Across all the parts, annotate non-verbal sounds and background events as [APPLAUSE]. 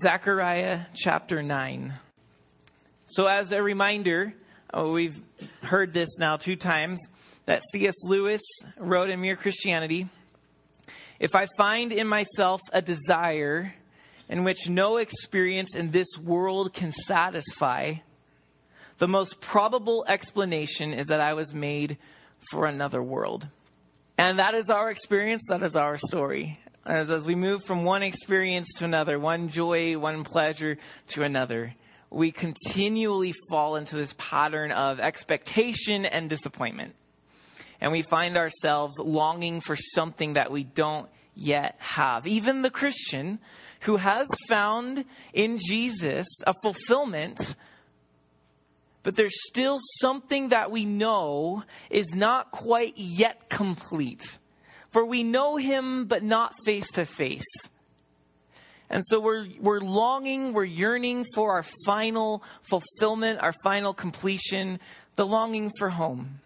Zechariah chapter 9. So, as a reminder, oh, we've heard this now two times that C.S. Lewis wrote in Mere Christianity If I find in myself a desire in which no experience in this world can satisfy, the most probable explanation is that I was made for another world. And that is our experience, that is our story as, as we move from one experience to another, one joy, one pleasure to another, we continually fall into this pattern of expectation and disappointment. And we find ourselves longing for something that we don't yet have. Even the Christian who has found in Jesus a fulfillment, but there's still something that we know is not quite yet complete for we know him, but not face to face. And so we're, we're longing, we're yearning for our final fulfillment, our final completion, the longing for home.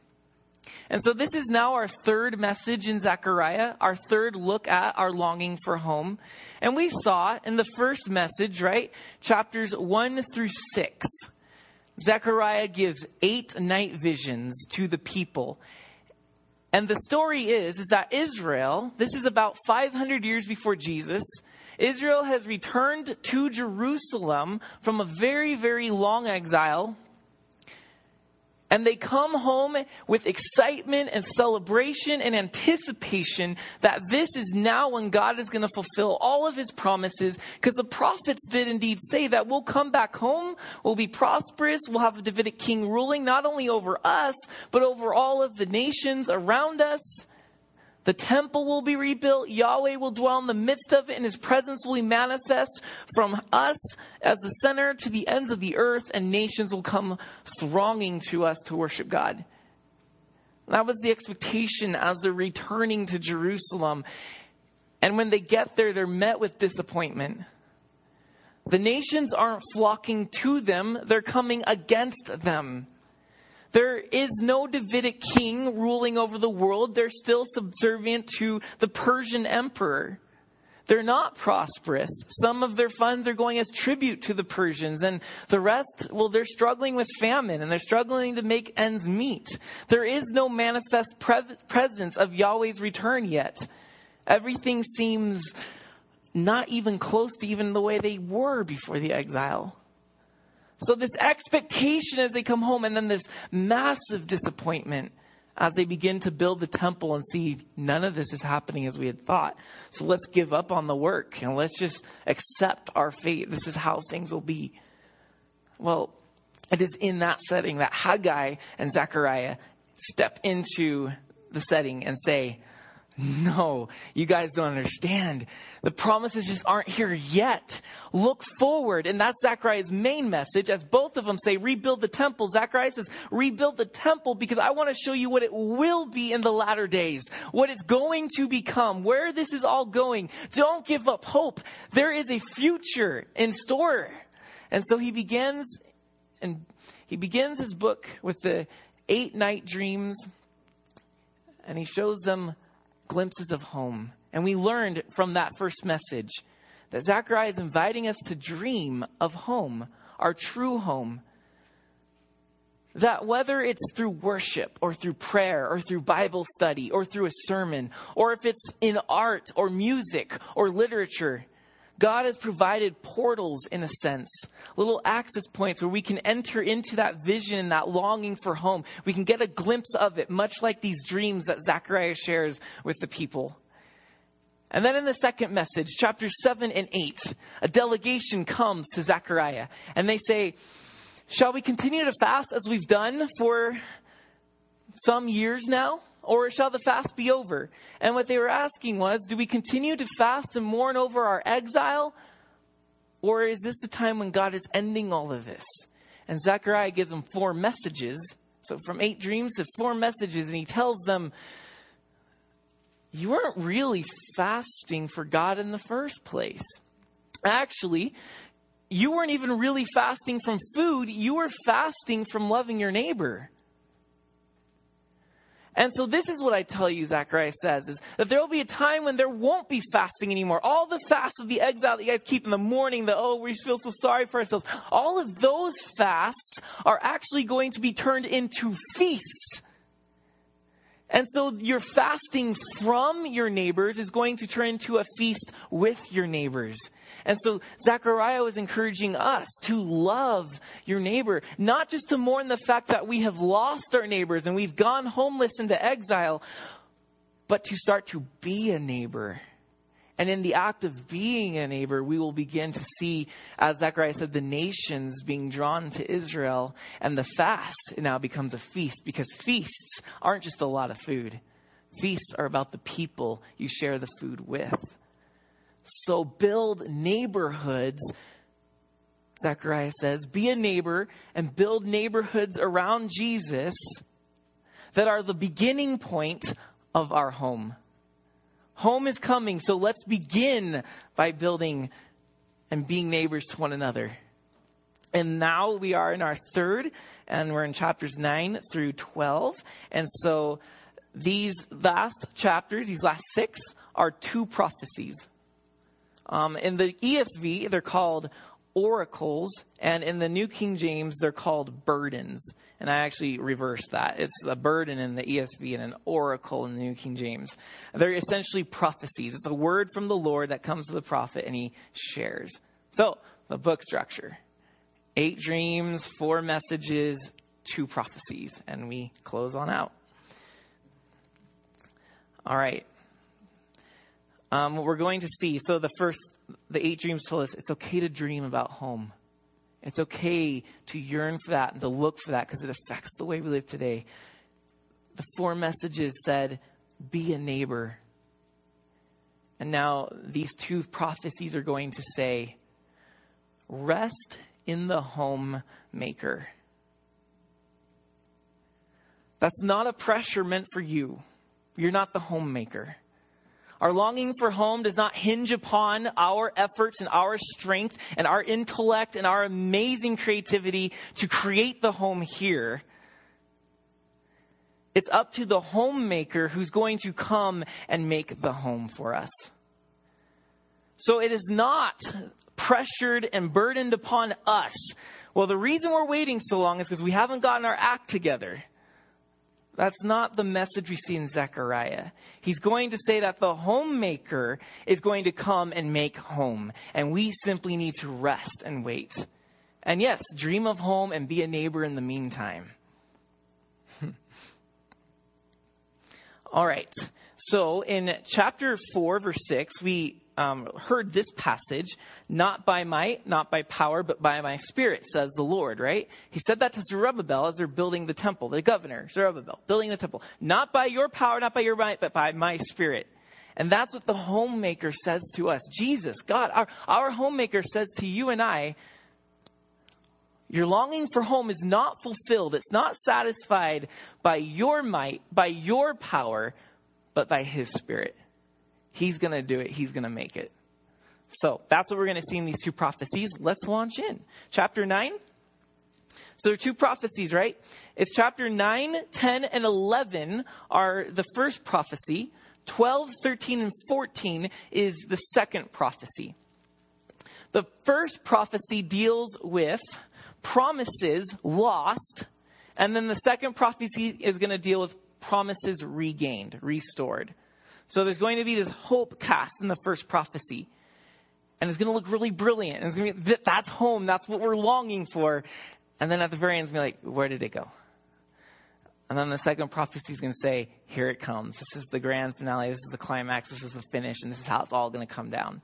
And so this is now our third message in Zechariah, our third look at our longing for home. And we saw in the first message, right, chapters 1 through 6, Zechariah gives eight night visions to the people. And the story is, is that Israel, this is about 500 years before Jesus, Israel has returned to Jerusalem from a very, very long exile and they come home with excitement and celebration and anticipation that this is now when God is going to fulfill all of his promises. Because the prophets did indeed say that we'll come back home, we'll be prosperous, we'll have a Davidic king ruling not only over us, but over all of the nations around us. The temple will be rebuilt. Yahweh will dwell in the midst of it, and his presence will be manifest from us as the center to the ends of the earth, and nations will come thronging to us to worship God. That was the expectation as they're returning to Jerusalem. And when they get there, they're met with disappointment. The nations aren't flocking to them, they're coming against them. There is no Davidic king ruling over the world. They're still subservient to the Persian emperor. They're not prosperous. Some of their funds are going as tribute to the Persians, and the rest, well, they're struggling with famine and they're struggling to make ends meet. There is no manifest pre- presence of Yahweh's return yet. Everything seems not even close to even the way they were before the exile. So, this expectation as they come home, and then this massive disappointment as they begin to build the temple and see none of this is happening as we had thought. So, let's give up on the work and let's just accept our fate. This is how things will be. Well, it is in that setting that Haggai and Zechariah step into the setting and say, [LAUGHS] no, you guys don't understand. The promises just aren't here yet. Look forward. And that's Zechariah's main message, as both of them say, rebuild the temple. Zechariah says, rebuild the temple because I want to show you what it will be in the latter days, what it's going to become, where this is all going. Don't give up hope. There is a future in store. And so he begins, and he begins his book with the eight night dreams, and he shows them glimpses of home. And we learned from that first message that Zechariah is inviting us to dream of home, our true home. That whether it's through worship or through prayer or through Bible study or through a sermon, or if it's in art or music or literature, God has provided portals, in a sense, little access points where we can enter into that vision, that longing for home. We can get a glimpse of it, much like these dreams that Zechariah shares with the people. And then in the second message, chapters 7 and 8, a delegation comes to Zechariah and they say, Shall we continue to fast as we've done for some years now? Or shall the fast be over? And what they were asking was, do we continue to fast and mourn over our exile? Or is this the time when God is ending all of this? And Zechariah gives them four messages. So from eight dreams to four messages, and he tells them, You weren't really fasting for God in the first place. Actually, you weren't even really fasting from food, you were fasting from loving your neighbor. And so this is what I tell you, Zechariah says, is that there will be a time when there won't be fasting anymore. All the fasts of the exile that you guys keep in the mourning, the, oh, we feel so sorry for ourselves, all of those fasts are actually going to be turned into feasts. And so your fasting from your neighbors is going to turn into a feast with your neighbors. And so Zechariah was encouraging us to love your neighbor, not just to mourn the fact that we have lost our neighbors and we've gone homeless into exile, but to start to be a neighbor and in the act of being a neighbor, we will begin to see, as Zechariah said, the nations being drawn to Israel. And the fast now becomes a feast because feasts aren't just a lot of food. Feasts are about the people you share the food with. So build neighborhoods. Zechariah says, be a neighbor and build neighborhoods around Jesus that are the beginning point of our home. Home is coming, so let's begin by building and being neighbors to one another. And now we are in our third, and we're in chapters 9 through 12. And so these last chapters, these last six, are two prophecies. Um, in the ESV, they're called oracles, and in the New King James, they're called burdens. And I actually reversed that. It's a burden in the ESV and an oracle in the New King James. They're essentially prophecies. It's a word from the Lord that comes to the prophet and he shares. So, the book structure eight dreams, four messages, two prophecies. And we close on out. All right. Um, what we're going to see. So, the first the eight dreams tell us it's okay to dream about home. It's okay to yearn for that and to look for that because it affects the way we live today. The four messages said, be a neighbor. And now these two prophecies are going to say, rest in the homemaker. That's not a pressure meant for you. You're not the homemaker. Our longing for home does not hinge upon our efforts and our strength and our intellect and our amazing creativity to create the home here. It's up to the homemaker who's going to come and make the home for us. So it is not pressured and burdened upon us. Well, the reason we're waiting so long is because we haven't gotten our act together. That's not the message we see in Zechariah. He's going to say that the homemaker is going to come and make home, and we simply need to rest and wait. And yes, dream of home and be a neighbor in the meantime. [LAUGHS] All right. So in chapter 4, verse 6, we um, heard this passage, not by might, not by power, but by my spirit, says the Lord, right? He said that to Zerubbabel as they're building the temple, the governor, Zerubbabel, building the temple. Not by your power, not by your might, but by my spirit. And that's what the homemaker says to us. Jesus, God, our, our homemaker says to you and I, your longing for home is not fulfilled. It's not satisfied by your might, by your power, but by his spirit. He's going to do it, He's going to make it. So that's what we're going to see in these two prophecies. Let's launch in. Chapter 9. So there are two prophecies, right? It's chapter 9, 10, and 11 are the first prophecy. 12, 13, and 14 is the second prophecy. The first prophecy deals with promises lost, and then the second prophecy is going to deal with promises regained, restored. So there's going to be this hope cast in the first prophecy. And it's going to look really brilliant. And it's going to be, that's home. That's what we're longing for. And then at the very end, it's going to be like, where did it go? And then the second prophecy is going to say, here it comes. This is the grand finale. This is the climax. This is the finish. And this is how it's all going to come down.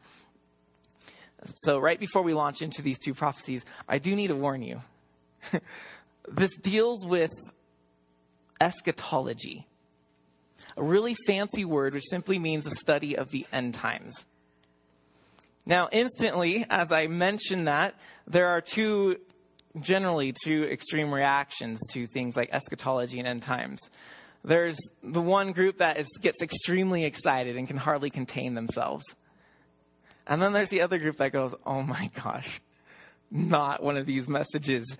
So, right before we launch into these two prophecies, I do need to warn you. [LAUGHS] this deals with eschatology a really fancy word which simply means the study of the end times. Now, instantly, as I mention that, there are two, generally, two extreme reactions to things like eschatology and end times. There's the one group that is, gets extremely excited and can hardly contain themselves. And then there's the other group that goes, oh my gosh, not one of these messages.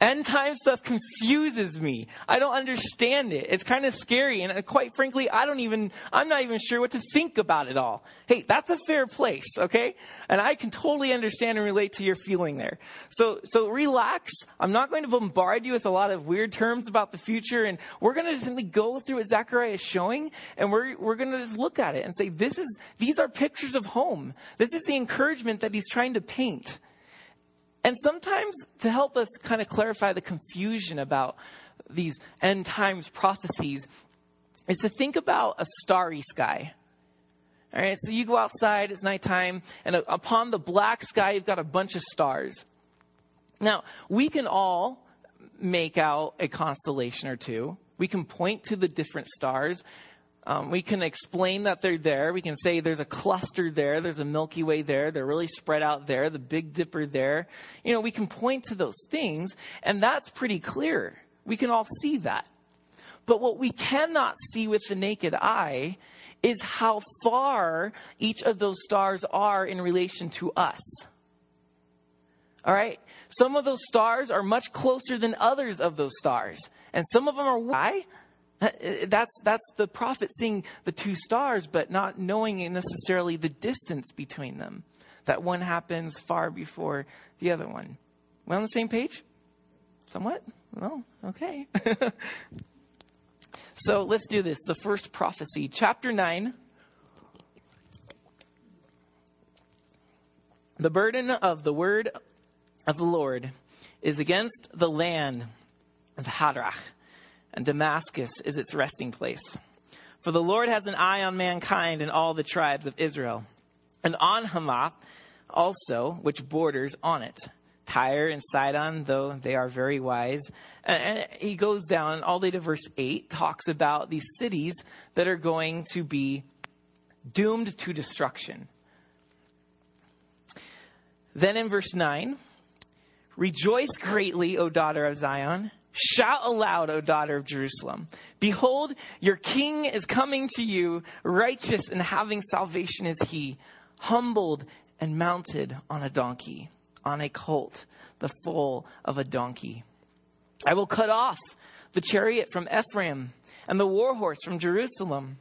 End time stuff [LAUGHS] confuses me. I don't understand it. It's kind of scary. And uh, quite frankly, I don't even, I'm not even sure what to think about it all. Hey, that's a fair place, okay? And I can totally understand and relate to your feeling there. So, so relax. I'm not going to bombard you with a lot of weird terms about the future. And we're going to simply go through what Zechariah is showing and we're, we're going to just look at it and say, this is, these are pictures of home. This is the encouragement that he's trying to paint. And sometimes to help us kind of clarify the confusion about these end times prophecies is to think about a starry sky. All right, so you go outside, it's nighttime, and upon the black sky, you've got a bunch of stars. Now, we can all make out a constellation or two. We can point to the different stars. Um, we can explain that they're there. We can say there's a cluster there, there's a Milky Way there, they're really spread out there, the Big Dipper there. You know, we can point to those things, and that's pretty clear. We can all see that. But what we cannot see with the naked eye is how far each of those stars are in relation to us. All right? Some of those stars are much closer than others of those stars. And some of them are why? [LAUGHS] That's, that's the prophet seeing the two stars, but not knowing necessarily the distance between them. That one happens far before the other one. We on the same page? Somewhat? Well, okay. [LAUGHS] so let's do this. The first prophecy, chapter 9. The burden of the word of the Lord is against the land of Hadrach and Damascus is its resting place. For the Lord has an eye on mankind and all the tribes of Israel, and on Hamath also, which borders on it. Tyre and Sidon, though they are very wise. And he goes down all the way to verse 8, talks about these cities that are going to be doomed to destruction. Then in verse 9, rejoice greatly, O daughter of Zion Shout aloud, O daughter of Jerusalem. Behold, your king is coming to you, righteous and having salvation is he, humbled and mounted on a donkey, on a colt, the foal of a donkey. I will cut off the chariot from Ephraim and the war horse from Jerusalem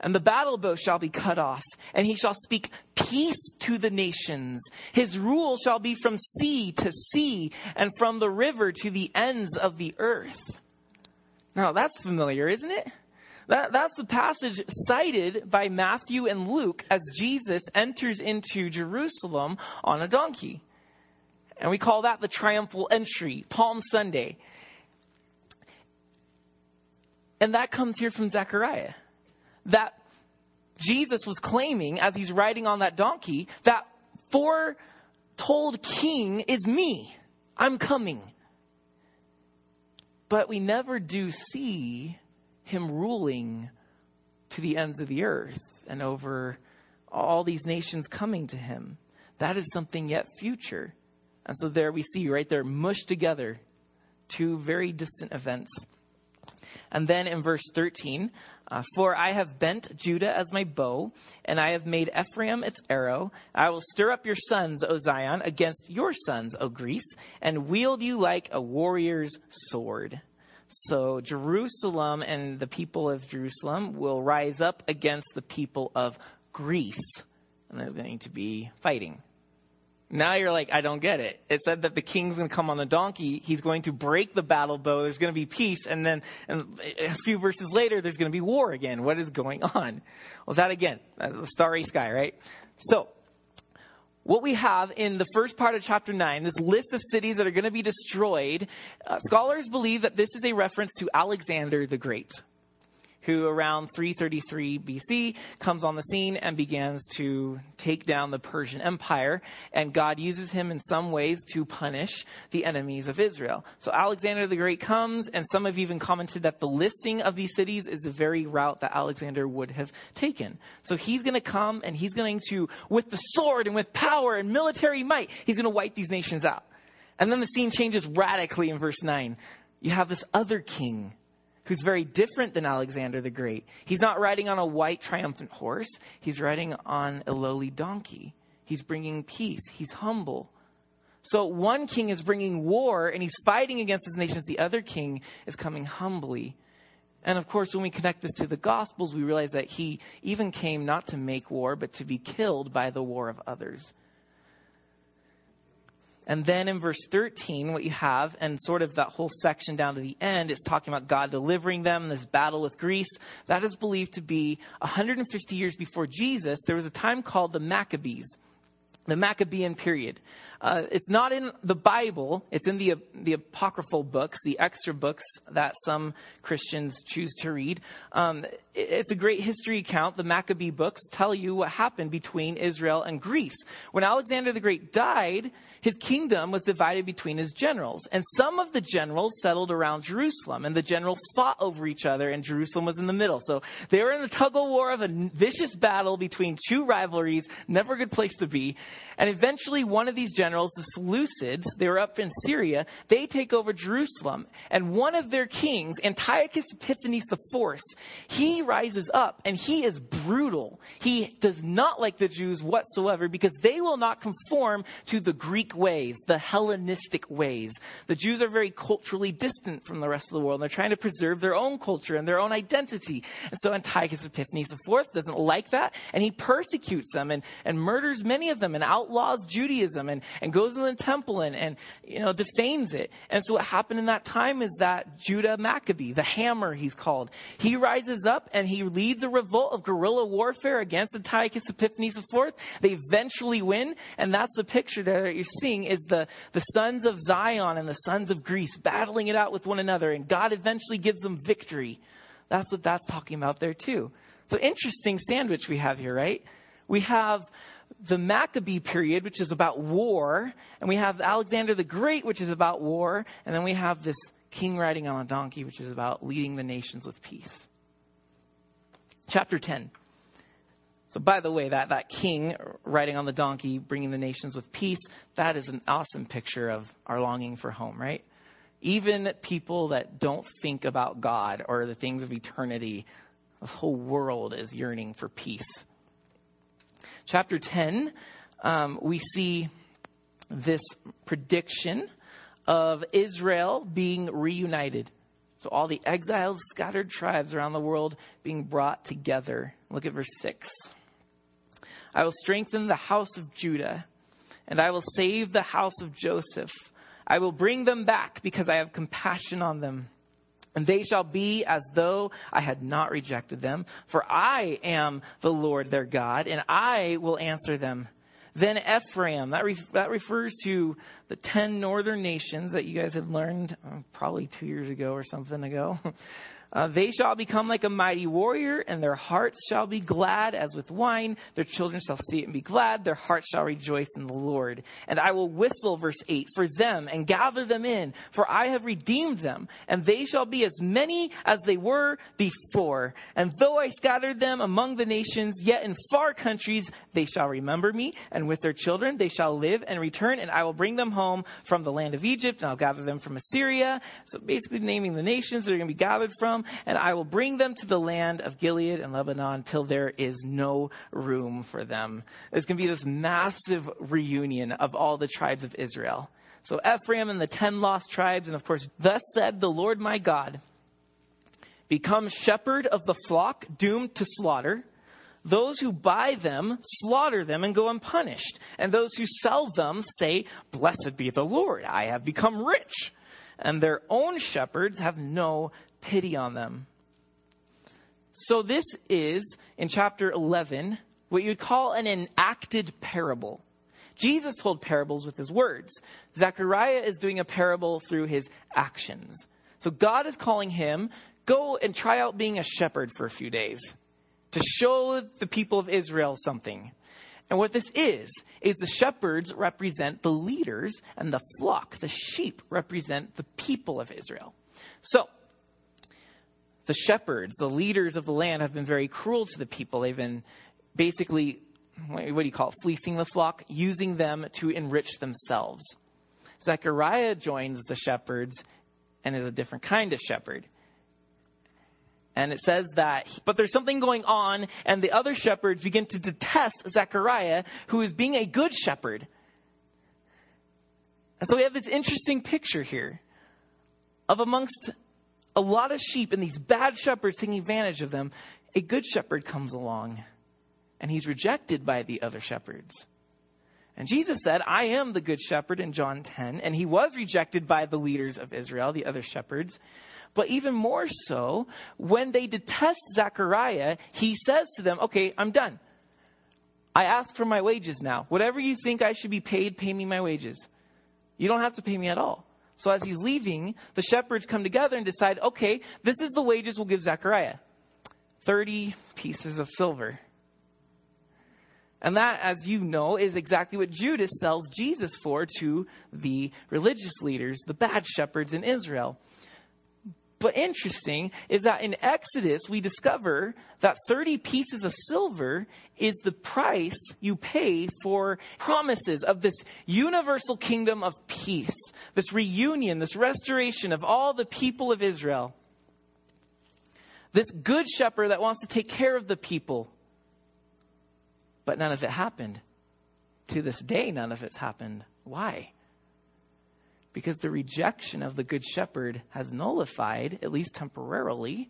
and the battle bow shall be cut off, and he shall speak peace to the nations. His rule shall be from sea to sea, and from the river to the ends of the earth. Now, that's familiar, isn't it? That, that's the passage cited by Matthew and Luke as Jesus enters into Jerusalem on a donkey. And we call that the triumphal entry, Palm Sunday. And that comes here from Zechariah that Jesus was claiming as he's riding on that donkey that foretold king is me. I'm coming. But we never do see him ruling to the ends of the earth and over all these nations coming to him. That is something yet future. And so there we see right there mushed together two very distant events. And then in verse 13, uh, for I have bent Judah as my bow, and I have made Ephraim its arrow. I will stir up your sons, O Zion, against your sons, O Greece, and wield you like a warrior's sword. So Jerusalem and the people of Jerusalem will rise up against the people of Greece, and they're going to be fighting. Now you're like, I don't get it. It said that the king's going to come on the donkey. He's going to break the battle bow. There's going to be peace. And then and a few verses later, there's going to be war again. What is going on? Well, that again, the starry sky, right? So, what we have in the first part of chapter 9, this list of cities that are going to be destroyed, uh, scholars believe that this is a reference to Alexander the Great who around 333 BC comes on the scene and begins to take down the Persian Empire. And God uses him in some ways to punish the enemies of Israel. So Alexander the Great comes, and some have even commented that the listing of these cities is the very route that Alexander would have taken. So he's going to come and he's going to, with the sword and with power and military might, he's going to wipe these nations out. And then the scene changes radically in verse 9. You have this other king who's very different than Alexander the Great. He's not riding on a white triumphant horse, he's riding on a lowly donkey. He's bringing peace, he's humble. So one king is bringing war and he's fighting against his nations. The other king is coming humbly. And of course, when we connect this to the Gospels, we realize that he even came not to make war, but to be killed by the war of others. And then in verse 13, what you have, and sort of that whole section down to the end, is talking about God delivering them, this battle with Greece. That is believed to be 150 years before Jesus. There was a time called the Maccabees the Maccabean period. Uh, it's not in the Bible, it's in the, the apocryphal books, the extra books that some Christians choose to read. Um, it's a great history account. The Maccabee books tell you what happened between Israel and Greece. When Alexander the Great died, his kingdom was divided between his generals. And some of the generals settled around Jerusalem, and the generals fought over each other, and Jerusalem was in the middle. So they were in a tug of war of a vicious battle between two rivalries, never a good place to be. And eventually, one of these generals, the Seleucids, they were up in Syria, they take over Jerusalem. And one of their kings, Antiochus Epiphanes IV, he rises up and he is brutal. He does not like the Jews whatsoever because they will not conform to the Greek ways, the Hellenistic ways. The Jews are very culturally distant from the rest of the world. They're trying to preserve their own culture and their own identity. And so Antiochus Epiphanes IV doesn't like that and he persecutes them and, and murders many of them and outlaws Judaism and, and goes in the temple and, and, you know, defames it. And so what happened in that time is that Judah Maccabee, the hammer he's called, he rises up and he leads a revolt of guerrilla warfare against Antiochus Epiphanes IV. They eventually win. And that's the picture that you're seeing is the, the sons of Zion and the sons of Greece battling it out with one another. And God eventually gives them victory. That's what that's talking about there too. So interesting sandwich we have here, right? We have the Maccabee period, which is about war, and we have Alexander the Great, which is about war, and then we have this king riding on a donkey, which is about leading the nations with peace. Chapter 10. So, by the way, that, that king riding on the donkey, bringing the nations with peace, that is an awesome picture of our longing for home, right? Even people that don't think about God or the things of eternity, the whole world is yearning for peace chapter 10, um, we see this prediction of Israel being reunited. So, all the exiled, scattered tribes around the world being brought together. Look at verse 6. I will strengthen the house of Judah, and I will save the house of Joseph. I will bring them back because I have compassion on them and they shall be as though I had not rejected them, for I am the Lord their God, and I will answer them. Then Ephraim, that, re- that refers to the 10 northern nations that you guys had learned uh, probably two years ago or something ago. [LAUGHS] Uh, they shall become like a mighty warrior, and their hearts shall be glad as with wine. Their children shall see it and be glad. Their hearts shall rejoice in the Lord. And I will whistle, verse 8, for them and gather them in, for I have redeemed them, and they shall be as many as they were before. And though I scattered them among the nations, yet in far countries they shall remember me, and with their children they shall live and return, and I will bring them home from the land of Egypt, and I'll gather them from Assyria. So basically, naming the nations they're going to be gathered from and I will bring them to the land of Gilead and Lebanon till there is no room for them. There's going to be this massive reunion of all the tribes of Israel. So Ephraim and the ten lost tribes, and of course, thus said the Lord my God, become shepherd of the flock doomed to slaughter. Those who buy them slaughter them and go unpunished. And those who sell them say, Blessed be the Lord, I have become rich. And their own shepherds have no pity on them. So, this is, in chapter 11, what you'd call an enacted parable. Jesus told parables with his words. Zechariah is doing a parable through his actions. So, God is calling him, go and try out being a shepherd for a few days to show the people of Israel something. And what this is, is the shepherds represent the leaders, and the flock, the sheep, represent the people of Israel. So, the shepherds, the leaders of the land, have been very cruel to the people. They've been basically, what do you call it, fleecing the flock, using them to enrich themselves. Zechariah joins the shepherds and is a different kind of shepherd. And it says that, but there's something going on, and the other shepherds begin to detest Zechariah, who is being a good shepherd. And so we have this interesting picture here of amongst a lot of sheep and these bad shepherds taking advantage of them, a good shepherd comes along and he's rejected by the other shepherds. And Jesus said, I am the good shepherd in John 10, and he was rejected by the leaders of Israel, the other shepherds. But even more so, when they detest Zechariah, he says to them, Okay, I'm done. I ask for my wages now. Whatever you think I should be paid, pay me my wages. You don't have to pay me at all. So as he's leaving, the shepherds come together and decide, okay, this is the wages we'll give Zechariah 30 pieces of silver. And that, as you know, is exactly what Judas sells Jesus for to the religious leaders, the bad shepherds in Israel. But interesting is that in Exodus, we discover that 30 pieces of silver is the price you pay for promises of this universal kingdom of peace, this reunion, this restoration of all the people of Israel. This good shepherd that wants to take care of the people. But none of it happened. To this day, none of it's happened. Why? Because the rejection of the Good Shepherd has nullified, at least temporarily,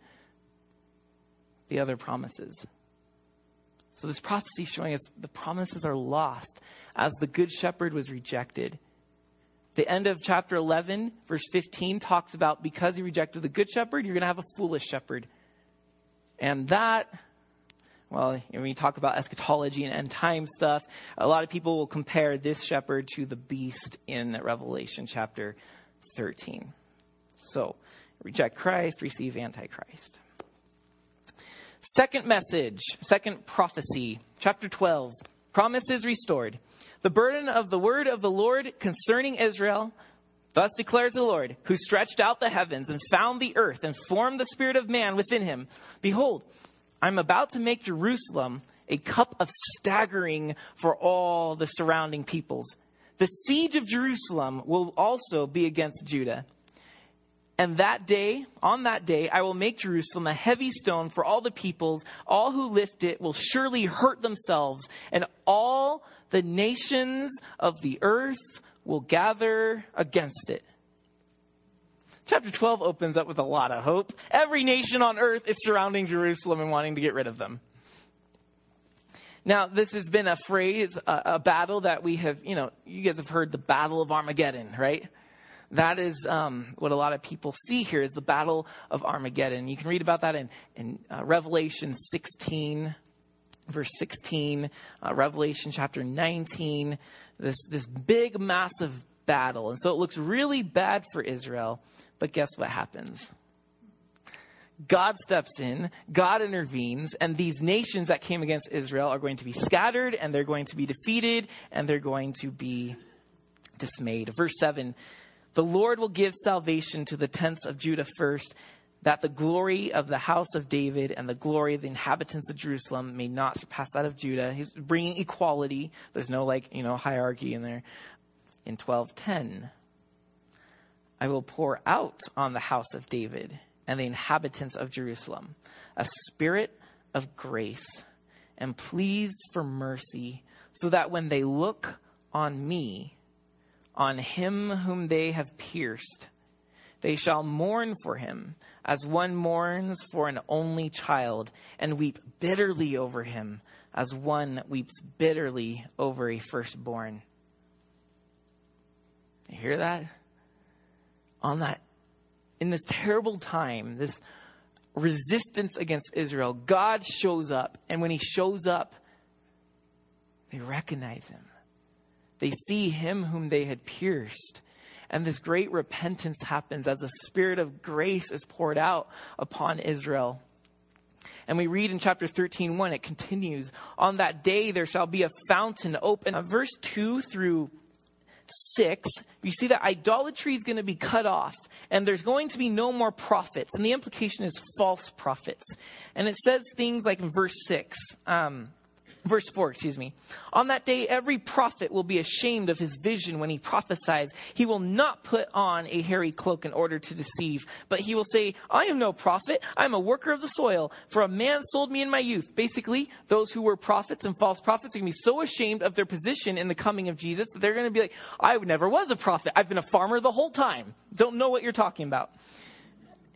the other promises. So, this prophecy showing us the promises are lost as the Good Shepherd was rejected. The end of chapter 11, verse 15, talks about because you rejected the Good Shepherd, you're going to have a foolish shepherd. And that well, when you talk about eschatology and end time stuff, a lot of people will compare this shepherd to the beast in Revelation chapter 13. So, reject Christ, receive Antichrist. Second message, second prophecy, chapter 12. Promise is restored. The burden of the word of the Lord concerning Israel. Thus declares the Lord, who stretched out the heavens and found the earth and formed the spirit of man within him. Behold, I'm about to make Jerusalem a cup of staggering for all the surrounding peoples. The siege of Jerusalem will also be against Judah. And that day, on that day, I will make Jerusalem a heavy stone for all the peoples. All who lift it will surely hurt themselves, and all the nations of the earth will gather against it. Chapter 12 opens up with a lot of hope. Every nation on earth is surrounding Jerusalem and wanting to get rid of them. Now, this has been a phrase, a, a battle that we have, you know, you guys have heard the Battle of Armageddon, right? That is um, what a lot of people see here is the Battle of Armageddon. You can read about that in, in uh, Revelation 16, verse 16, uh, Revelation chapter 19, this, this big, massive battle. And so it looks really bad for Israel. But guess what happens? God steps in, God intervenes, and these nations that came against Israel are going to be scattered and they're going to be defeated and they're going to be dismayed. Verse 7 The Lord will give salvation to the tents of Judah first, that the glory of the house of David and the glory of the inhabitants of Jerusalem may not surpass that of Judah. He's bringing equality. There's no like, you know, hierarchy in there. In 1210. I will pour out on the house of David and the inhabitants of Jerusalem a spirit of grace and pleas for mercy, so that when they look on me, on him whom they have pierced, they shall mourn for him as one mourns for an only child, and weep bitterly over him as one weeps bitterly over a firstborn. You hear that? On that, in this terrible time, this resistance against Israel, God shows up. And when he shows up, they recognize him. They see him whom they had pierced. And this great repentance happens as a spirit of grace is poured out upon Israel. And we read in chapter 13, 1, it continues, On that day there shall be a fountain open. Verse 2 through 6, you see that idolatry is going to be cut off and there's going to be no more prophets. And the implication is false prophets. And it says things like in verse 6 um, Verse 4, excuse me. On that day, every prophet will be ashamed of his vision when he prophesies. He will not put on a hairy cloak in order to deceive, but he will say, I am no prophet. I am a worker of the soil, for a man sold me in my youth. Basically, those who were prophets and false prophets are going to be so ashamed of their position in the coming of Jesus that they're going to be like, I never was a prophet. I've been a farmer the whole time. Don't know what you're talking about.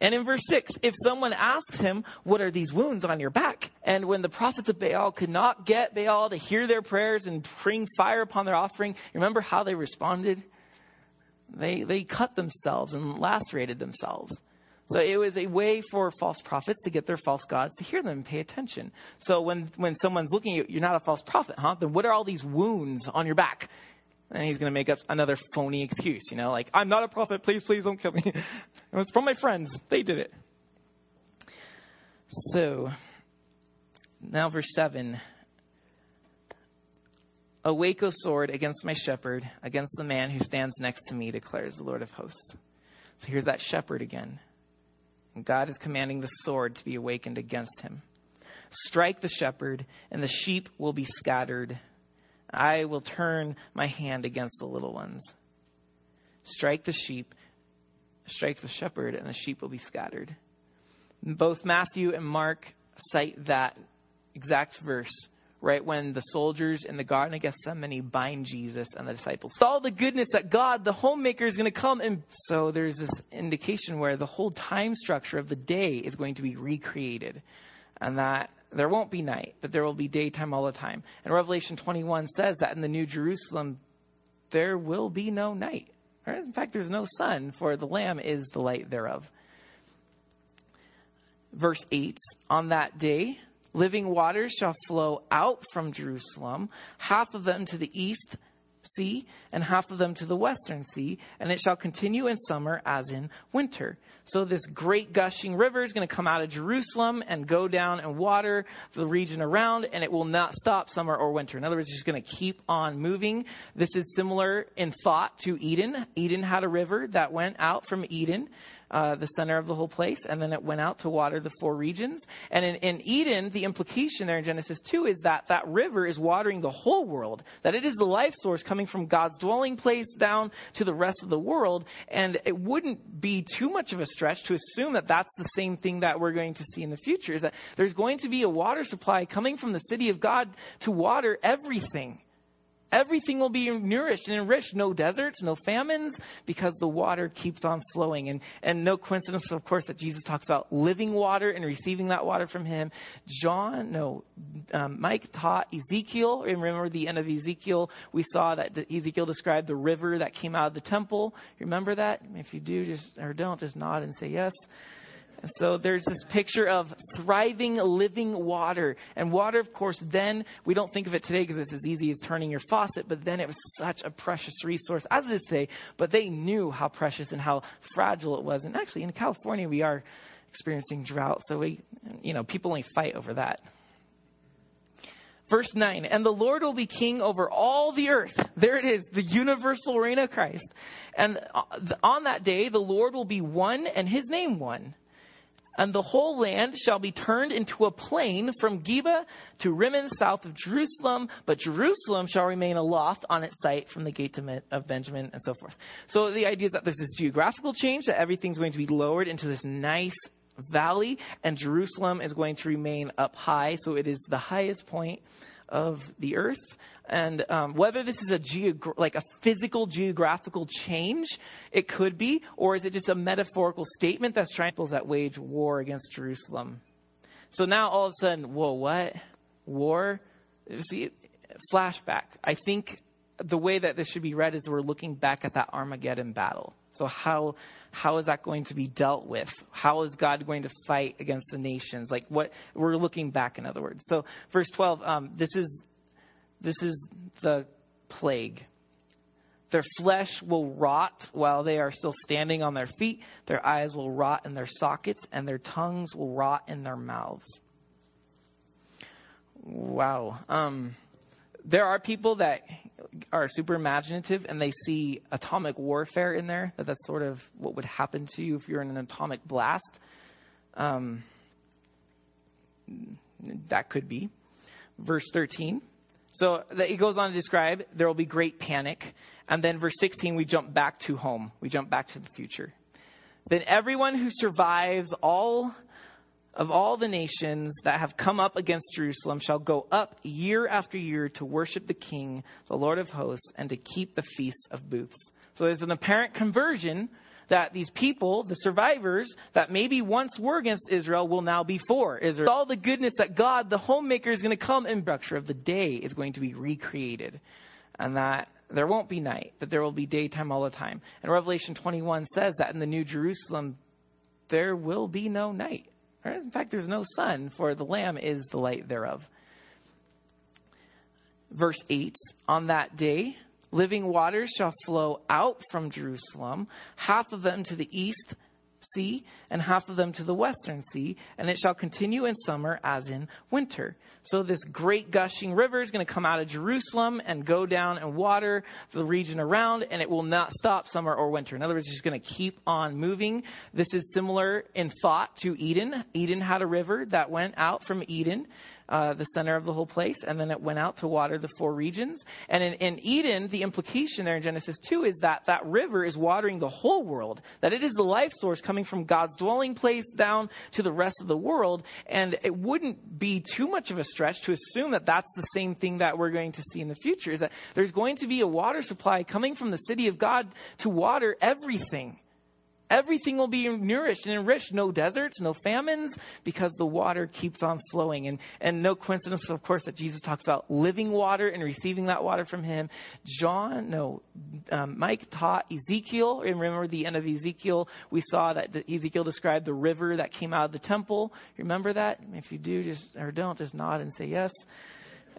And in verse 6, if someone asks him, What are these wounds on your back? And when the prophets of Baal could not get Baal to hear their prayers and bring fire upon their offering, remember how they responded? They, they cut themselves and lacerated themselves. So it was a way for false prophets to get their false gods to hear them and pay attention. So when, when someone's looking at you, you're not a false prophet, huh? Then what are all these wounds on your back? And he's going to make up another phony excuse, you know, like, I'm not a prophet, please, please don't kill me. [LAUGHS] it was from my friends, they did it. So, now verse 7. Awake, O sword, against my shepherd, against the man who stands next to me, declares the Lord of hosts. So here's that shepherd again. And God is commanding the sword to be awakened against him. Strike the shepherd, and the sheep will be scattered I will turn my hand against the little ones. Strike the sheep, strike the shepherd, and the sheep will be scattered. Both Matthew and Mark cite that exact verse right when the soldiers in the Garden of Gethsemane bind Jesus and the disciples. All the goodness that God, the homemaker, is going to come. And so there's this indication where the whole time structure of the day is going to be recreated. And that there won't be night, but there will be daytime all the time. And Revelation 21 says that in the New Jerusalem, there will be no night. In fact, there's no sun, for the Lamb is the light thereof. Verse 8 On that day, living waters shall flow out from Jerusalem, half of them to the east sea, and half of them to the western sea, and it shall continue in summer as in winter. So, this great gushing river is going to come out of Jerusalem and go down and water the region around, and it will not stop summer or winter. In other words, it's just going to keep on moving. This is similar in thought to Eden. Eden had a river that went out from Eden uh, the center of the whole place, and then it went out to water the four regions. And in, in Eden, the implication there in Genesis 2 is that that river is watering the whole world, that it is the life source coming from God's dwelling place down to the rest of the world. And it wouldn't be too much of a stretch to assume that that's the same thing that we're going to see in the future, is that there's going to be a water supply coming from the city of God to water everything. Everything will be nourished and enriched. No deserts, no famines, because the water keeps on flowing. And, and no coincidence, of course, that Jesus talks about living water and receiving that water from him. John, no, um, Mike taught Ezekiel. Remember the end of Ezekiel? We saw that Ezekiel described the river that came out of the temple. Remember that? If you do, just, or don't, just nod and say yes. So there's this picture of thriving, living water. And water, of course, then we don't think of it today because it's as easy as turning your faucet, but then it was such a precious resource, as it is today. But they knew how precious and how fragile it was. And actually, in California, we are experiencing drought. So we, you know, people only fight over that. Verse 9, and the Lord will be king over all the earth. There it is, the universal reign of Christ. And uh, on that day, the Lord will be one and his name one and the whole land shall be turned into a plain from Geba to Rimmon south of Jerusalem, but Jerusalem shall remain aloft on its site from the gate of Benjamin and so forth. So the idea is that there's this geographical change, that everything's going to be lowered into this nice valley, and Jerusalem is going to remain up high. So it is the highest point of the earth. And um, whether this is a geog- like a physical geographical change, it could be, or is it just a metaphorical statement trying to that wage war against Jerusalem? So now all of a sudden, whoa, what war? See, flashback. I think the way that this should be read is we're looking back at that Armageddon battle. So how how is that going to be dealt with? How is God going to fight against the nations? Like what we're looking back, in other words. So verse twelve, um, this is this is the plague. Their flesh will rot while they are still standing on their feet. Their eyes will rot in their sockets, and their tongues will rot in their mouths. Wow. Um, there are people that are super imaginative and they see atomic warfare in there, that that's sort of what would happen to you if you're in an atomic blast. Um, that could be. verse 13. So that he goes on to describe there will be great panic. And then verse 16, we jump back to home. We jump back to the future. Then everyone who survives all of all the nations that have come up against Jerusalem shall go up year after year to worship the King, the Lord of hosts, and to keep the feasts of booths. So there's an apparent conversion that these people, the survivors that maybe once were against Israel, will now be for Israel. All the goodness that God, the homemaker, is going to come and structure of the day is going to be recreated. And that there won't be night, but there will be daytime all the time. And Revelation 21 says that in the New Jerusalem, there will be no night. In fact, there's no sun, for the Lamb is the light thereof. Verse 8 On that day, living waters shall flow out from Jerusalem, half of them to the east sea and half of them to the western sea, and it shall continue in summer as in winter. So this great gushing river is going to come out of Jerusalem and go down and water the region around, and it will not stop summer or winter. In other words, it's just going to keep on moving. This is similar in thought to Eden. Eden had a river that went out from Eden uh, the center of the whole place, and then it went out to water the four regions. And in, in Eden, the implication there in Genesis 2 is that that river is watering the whole world, that it is the life source coming from God's dwelling place down to the rest of the world. And it wouldn't be too much of a stretch to assume that that's the same thing that we're going to see in the future, is that there's going to be a water supply coming from the city of God to water everything. Everything will be nourished and enriched. No deserts, no famines, because the water keeps on flowing. And, and no coincidence, of course, that Jesus talks about living water and receiving that water from him. John, no, um, Mike taught Ezekiel. Remember the end of Ezekiel? We saw that Ezekiel described the river that came out of the temple. Remember that? If you do, just, or don't, just nod and say yes.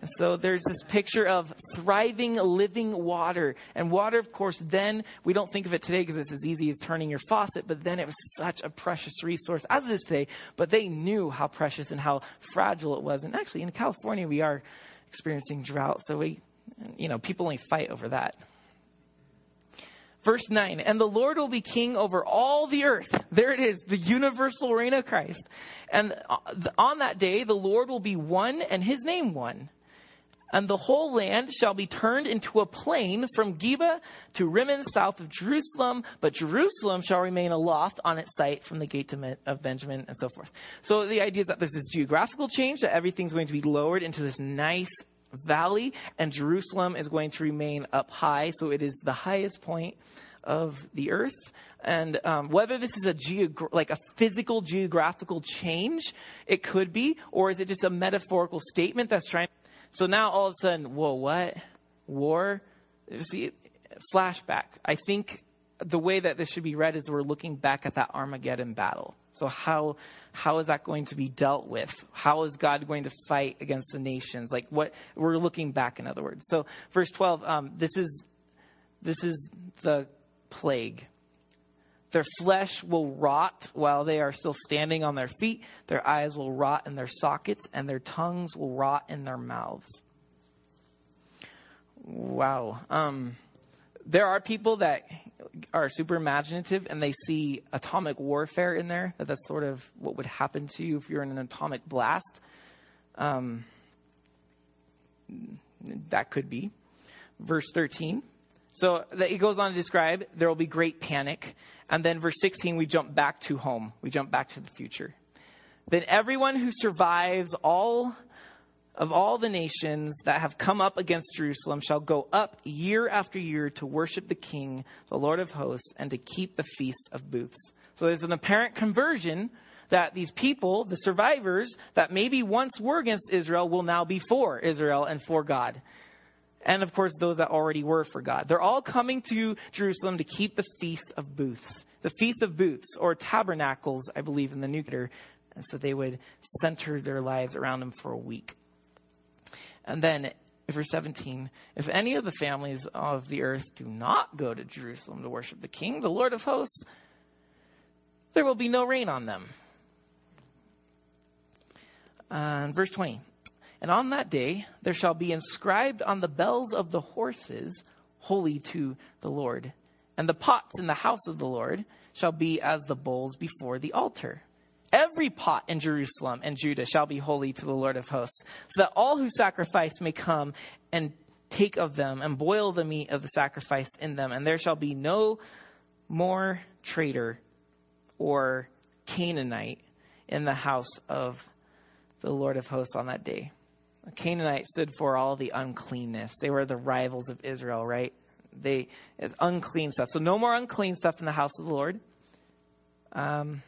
And so there's this picture of thriving, living water. And water, of course, then we don't think of it today because it's as easy as turning your faucet, but then it was such a precious resource, as it is today. But they knew how precious and how fragile it was. And actually, in California, we are experiencing drought. So we, you know, people only fight over that. Verse 9, and the Lord will be king over all the earth. There it is, the universal reign of Christ. And uh, on that day, the Lord will be one and his name one and the whole land shall be turned into a plain from Geba to Rimmon south of Jerusalem, but Jerusalem shall remain aloft on its site from the gate of Benjamin and so forth. So the idea is that there's this geographical change, that everything's going to be lowered into this nice valley, and Jerusalem is going to remain up high. So it is the highest point of the earth. And um, whether this is a geog- like a physical geographical change, it could be, or is it just a metaphorical statement that's trying so now all of a sudden, whoa, what? War? See, flashback. I think the way that this should be read is we're looking back at that Armageddon battle. So how how is that going to be dealt with? How is God going to fight against the nations? Like what we're looking back, in other words. So verse twelve, um, this is this is the plague. Their flesh will rot while they are still standing on their feet. Their eyes will rot in their sockets, and their tongues will rot in their mouths. Wow. Um, there are people that are super imaginative and they see atomic warfare in there, that that's sort of what would happen to you if you're in an atomic blast. Um, that could be. Verse 13. So he goes on to describe there will be great panic. And then verse 16, we jump back to home. We jump back to the future. Then everyone who survives all of all the nations that have come up against Jerusalem shall go up year after year to worship the King, the Lord of hosts, and to keep the feasts of booths. So there's an apparent conversion that these people, the survivors that maybe once were against Israel, will now be for Israel and for God and of course those that already were for God. They're all coming to Jerusalem to keep the Feast of Booths. The Feast of Booths, or tabernacles, I believe, in the New Testament. And so they would center their lives around them for a week. And then, verse 17 if any of the families of the earth do not go to Jerusalem to worship the King, the Lord of hosts, there will be no rain on them. Uh, verse 20 and on that day there shall be inscribed on the bells of the horses, Holy to the Lord. And the pots in the house of the Lord shall be as the bowls before the altar. every pot in Jerusalem and Judah shall be holy to the Lord of hosts, so that all who sacrifice may come and take of them and boil the meat of the sacrifice in them, and there shall be no more traitor or Canaanite in the house of the Lord of hosts on that day. Canaanite stood for all the uncleanness. They were the rivals of Israel, right? They it's unclean stuff. So no more unclean stuff in the house of the Lord. Um,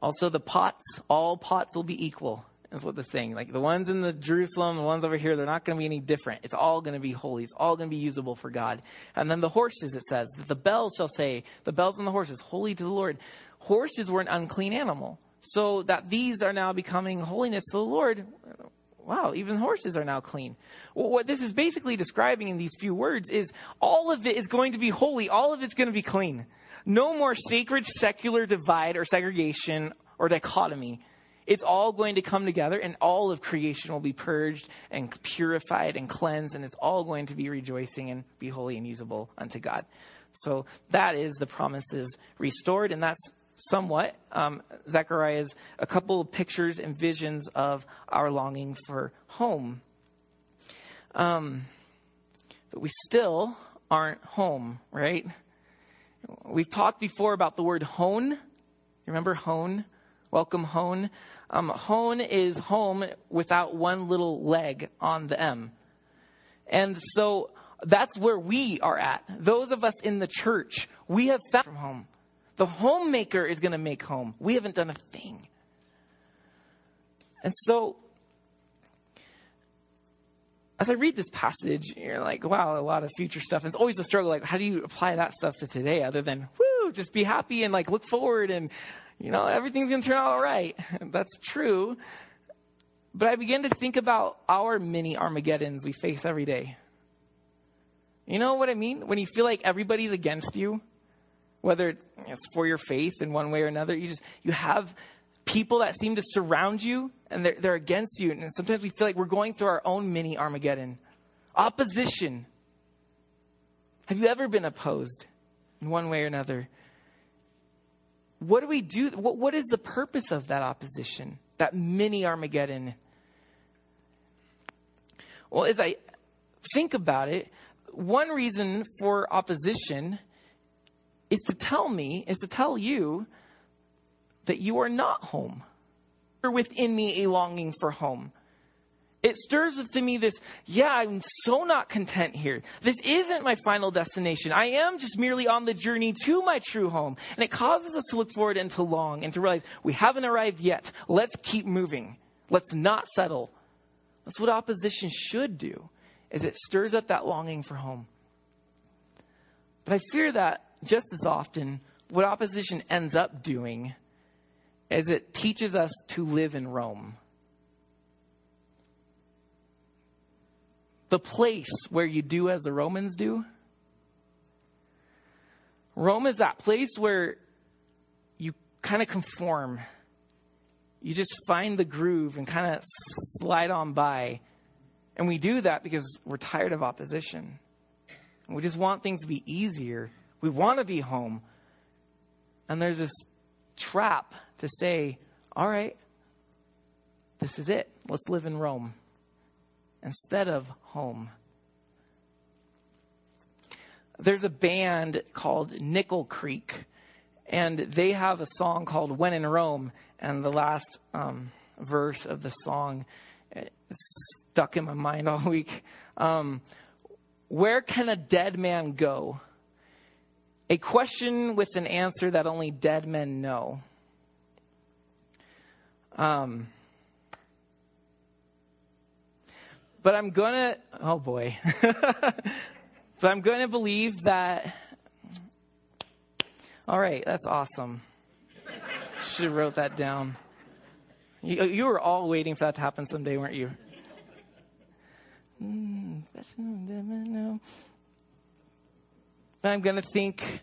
also, the pots, all pots will be equal, is what the saying. Like the ones in the Jerusalem, the ones over here, they're not going to be any different. It's all going to be holy. It's all going to be usable for God. And then the horses, it says, that the bells shall say, the bells and the horses, holy to the Lord. Horses were an unclean animal. So that these are now becoming holiness to the Lord. Wow, even horses are now clean. Well, what this is basically describing in these few words is all of it is going to be holy. All of it's going to be clean. No more sacred secular divide or segregation or dichotomy. It's all going to come together and all of creation will be purged and purified and cleansed and it's all going to be rejoicing and be holy and usable unto God. So that is the promises restored and that's somewhat um, Zechariah's a couple of pictures and visions of our longing for home. Um, but we still aren't home, right? We've talked before about the word hone. Remember hone? Welcome hone. Um, hone is home without one little leg on the M. And so that's where we are at. Those of us in the church, we have found from home. The homemaker is going to make home. We haven't done a thing. And so, as I read this passage, you're like, wow, a lot of future stuff. And it's always a struggle. Like, how do you apply that stuff to today other than, woo, just be happy and like look forward and, you know, everything's going to turn out all right. [LAUGHS] That's true. But I begin to think about our mini Armageddons we face every day. You know what I mean? When you feel like everybody's against you whether it's for your faith in one way or another. You just you have people that seem to surround you and they're, they're against you. And sometimes we feel like we're going through our own mini Armageddon. Opposition. Have you ever been opposed in one way or another? What do we do? What, what is the purpose of that opposition, that mini Armageddon? Well, as I think about it, one reason for opposition is to tell me, is to tell you that you are not home. Or within me a longing for home. It stirs within me this, yeah, I'm so not content here. This isn't my final destination. I am just merely on the journey to my true home. And it causes us to look forward and to long and to realize we haven't arrived yet. Let's keep moving. Let's not settle. That's what opposition should do, is it stirs up that longing for home. But I fear that just as often, what opposition ends up doing is it teaches us to live in Rome. The place where you do as the Romans do. Rome is that place where you kind of conform. You just find the groove and kind of slide on by. And we do that because we're tired of opposition. We just want things to be easier. We want to be home. And there's this trap to say, all right, this is it. Let's live in Rome instead of home. There's a band called Nickel Creek, and they have a song called When in Rome. And the last um, verse of the song stuck in my mind [LAUGHS] all week. Um, Where can a dead man go? A question with an answer that only dead men know. Um, but I'm gonna, oh boy. [LAUGHS] but I'm gonna believe that. All right, that's awesome. Should have wrote that down. You, you were all waiting for that to happen someday, weren't you? Mm, I'm going to think,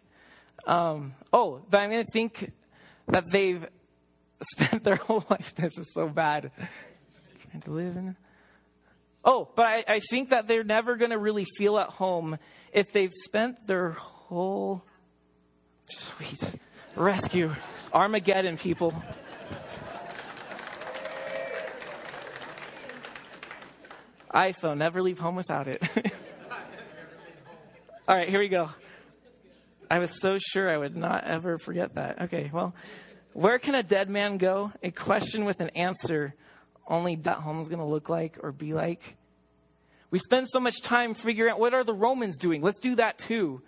um, oh, but I'm going to think that they've [LAUGHS] spent their whole life. [LAUGHS] This is so bad. Trying to live in. Oh, but I, I think that they're never going to really feel at home if they've spent their whole sweet rescue Armageddon, people. iPhone, never leave home without it. [LAUGHS] All right, here we go. I was so sure I would not ever forget that. Okay, well, where can a dead man go? A question with an answer only that home's going to look like or be like. We spend so much time figuring out what are the Romans doing. Let's do that too.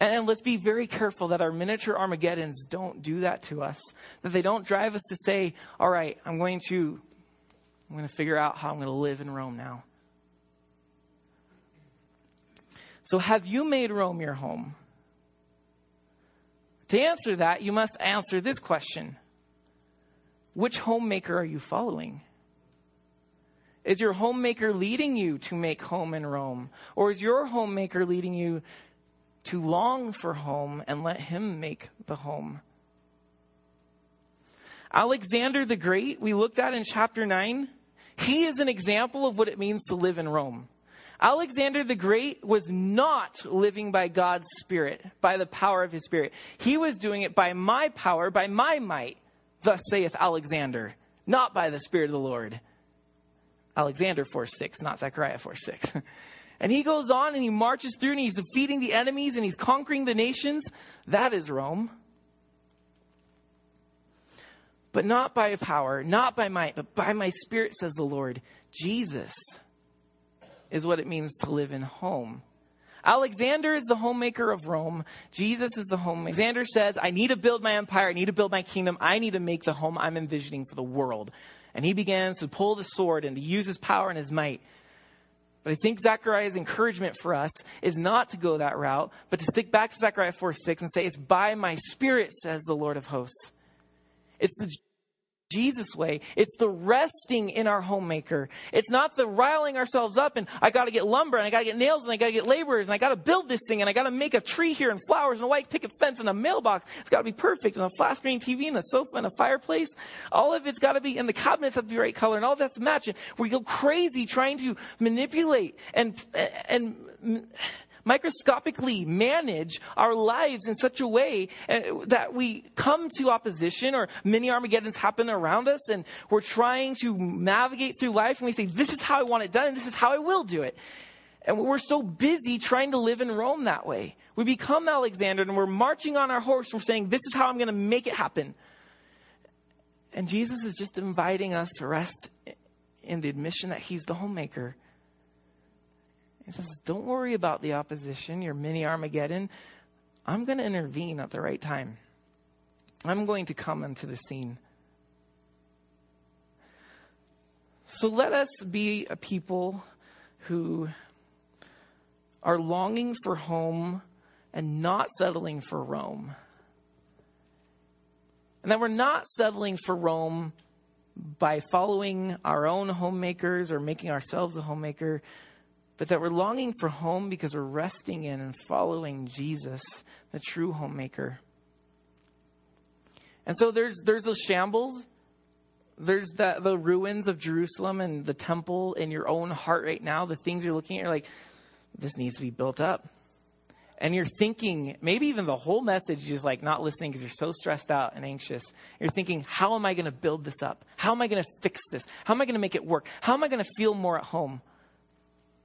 And let's be very careful that our miniature Armageddons don't do that to us. That they don't drive us to say, all right, I'm going to I'm going to figure out how I'm going to live in Rome now. So, have you made Rome your home? To answer that, you must answer this question Which homemaker are you following? Is your homemaker leading you to make home in Rome? Or is your homemaker leading you to long for home and let him make the home? Alexander the Great, we looked at in chapter 9, he is an example of what it means to live in Rome. Alexander the Great was not living by God's Spirit, by the power of his Spirit. He was doing it by my power, by my might, thus saith Alexander, not by the Spirit of the Lord. Alexander 4 6, not Zechariah 4 6. [LAUGHS] and he goes on and he marches through and he's defeating the enemies and he's conquering the nations. That is Rome but not by power, not by might, but by my spirit, says the Lord. Jesus is what it means to live in home. Alexander is the homemaker of Rome. Jesus is the homemaker. Alexander says, I need to build my empire. I need to build my kingdom. I need to make the home I'm envisioning for the world. And he begins to pull the sword and to use his power and his might. But I think Zechariah's encouragement for us is not to go that route, but to stick back to Zechariah 4 6 and say, It's by my spirit, says the Lord of hosts. It's the Jesus way. It's the resting in our homemaker. It's not the riling ourselves up and I got to get lumber and I got to get nails and I got to get laborers and I got to build this thing and I got to make a tree here and flowers and a white picket fence and a mailbox. It's got to be perfect and a flat screen TV and a sofa and a fireplace. All of it's got to be in the cabinets have the right color and all that's matching. We go crazy trying to manipulate and and microscopically manage our lives in such a way uh, that we come to opposition or many Armageddons happen around us and we're trying to navigate through life and we say, this is how I want it done and this is how I will do it. And we're so busy trying to live in Rome that way. We become Alexander and we're marching on our horse and we're saying, this is how I'm going to make it happen. And Jesus is just inviting us to rest in the admission that he's the homemaker he says, Don't worry about the opposition, your mini Armageddon. I'm going to intervene at the right time. I'm going to come into the scene. So let us be a people who are longing for home and not settling for Rome. And that we're not settling for Rome by following our own homemakers or making ourselves a homemaker, but that we're longing for home because we're resting in and following Jesus, the true homemaker. And so there's there's those shambles. There's the, the ruins of Jerusalem and the temple in your own heart right now. The things you're looking at, you're like, this needs to be built up. And you're thinking, maybe even the whole message is like not listening because you're so stressed out and anxious. You're thinking, how am I going to build this up? How am I going to fix this? How am I going to make it work? How am I going to feel more at home?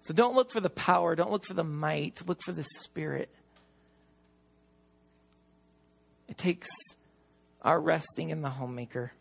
So don't look for the power, don't look for the might, look for the Spirit. It takes our resting in the homemaker.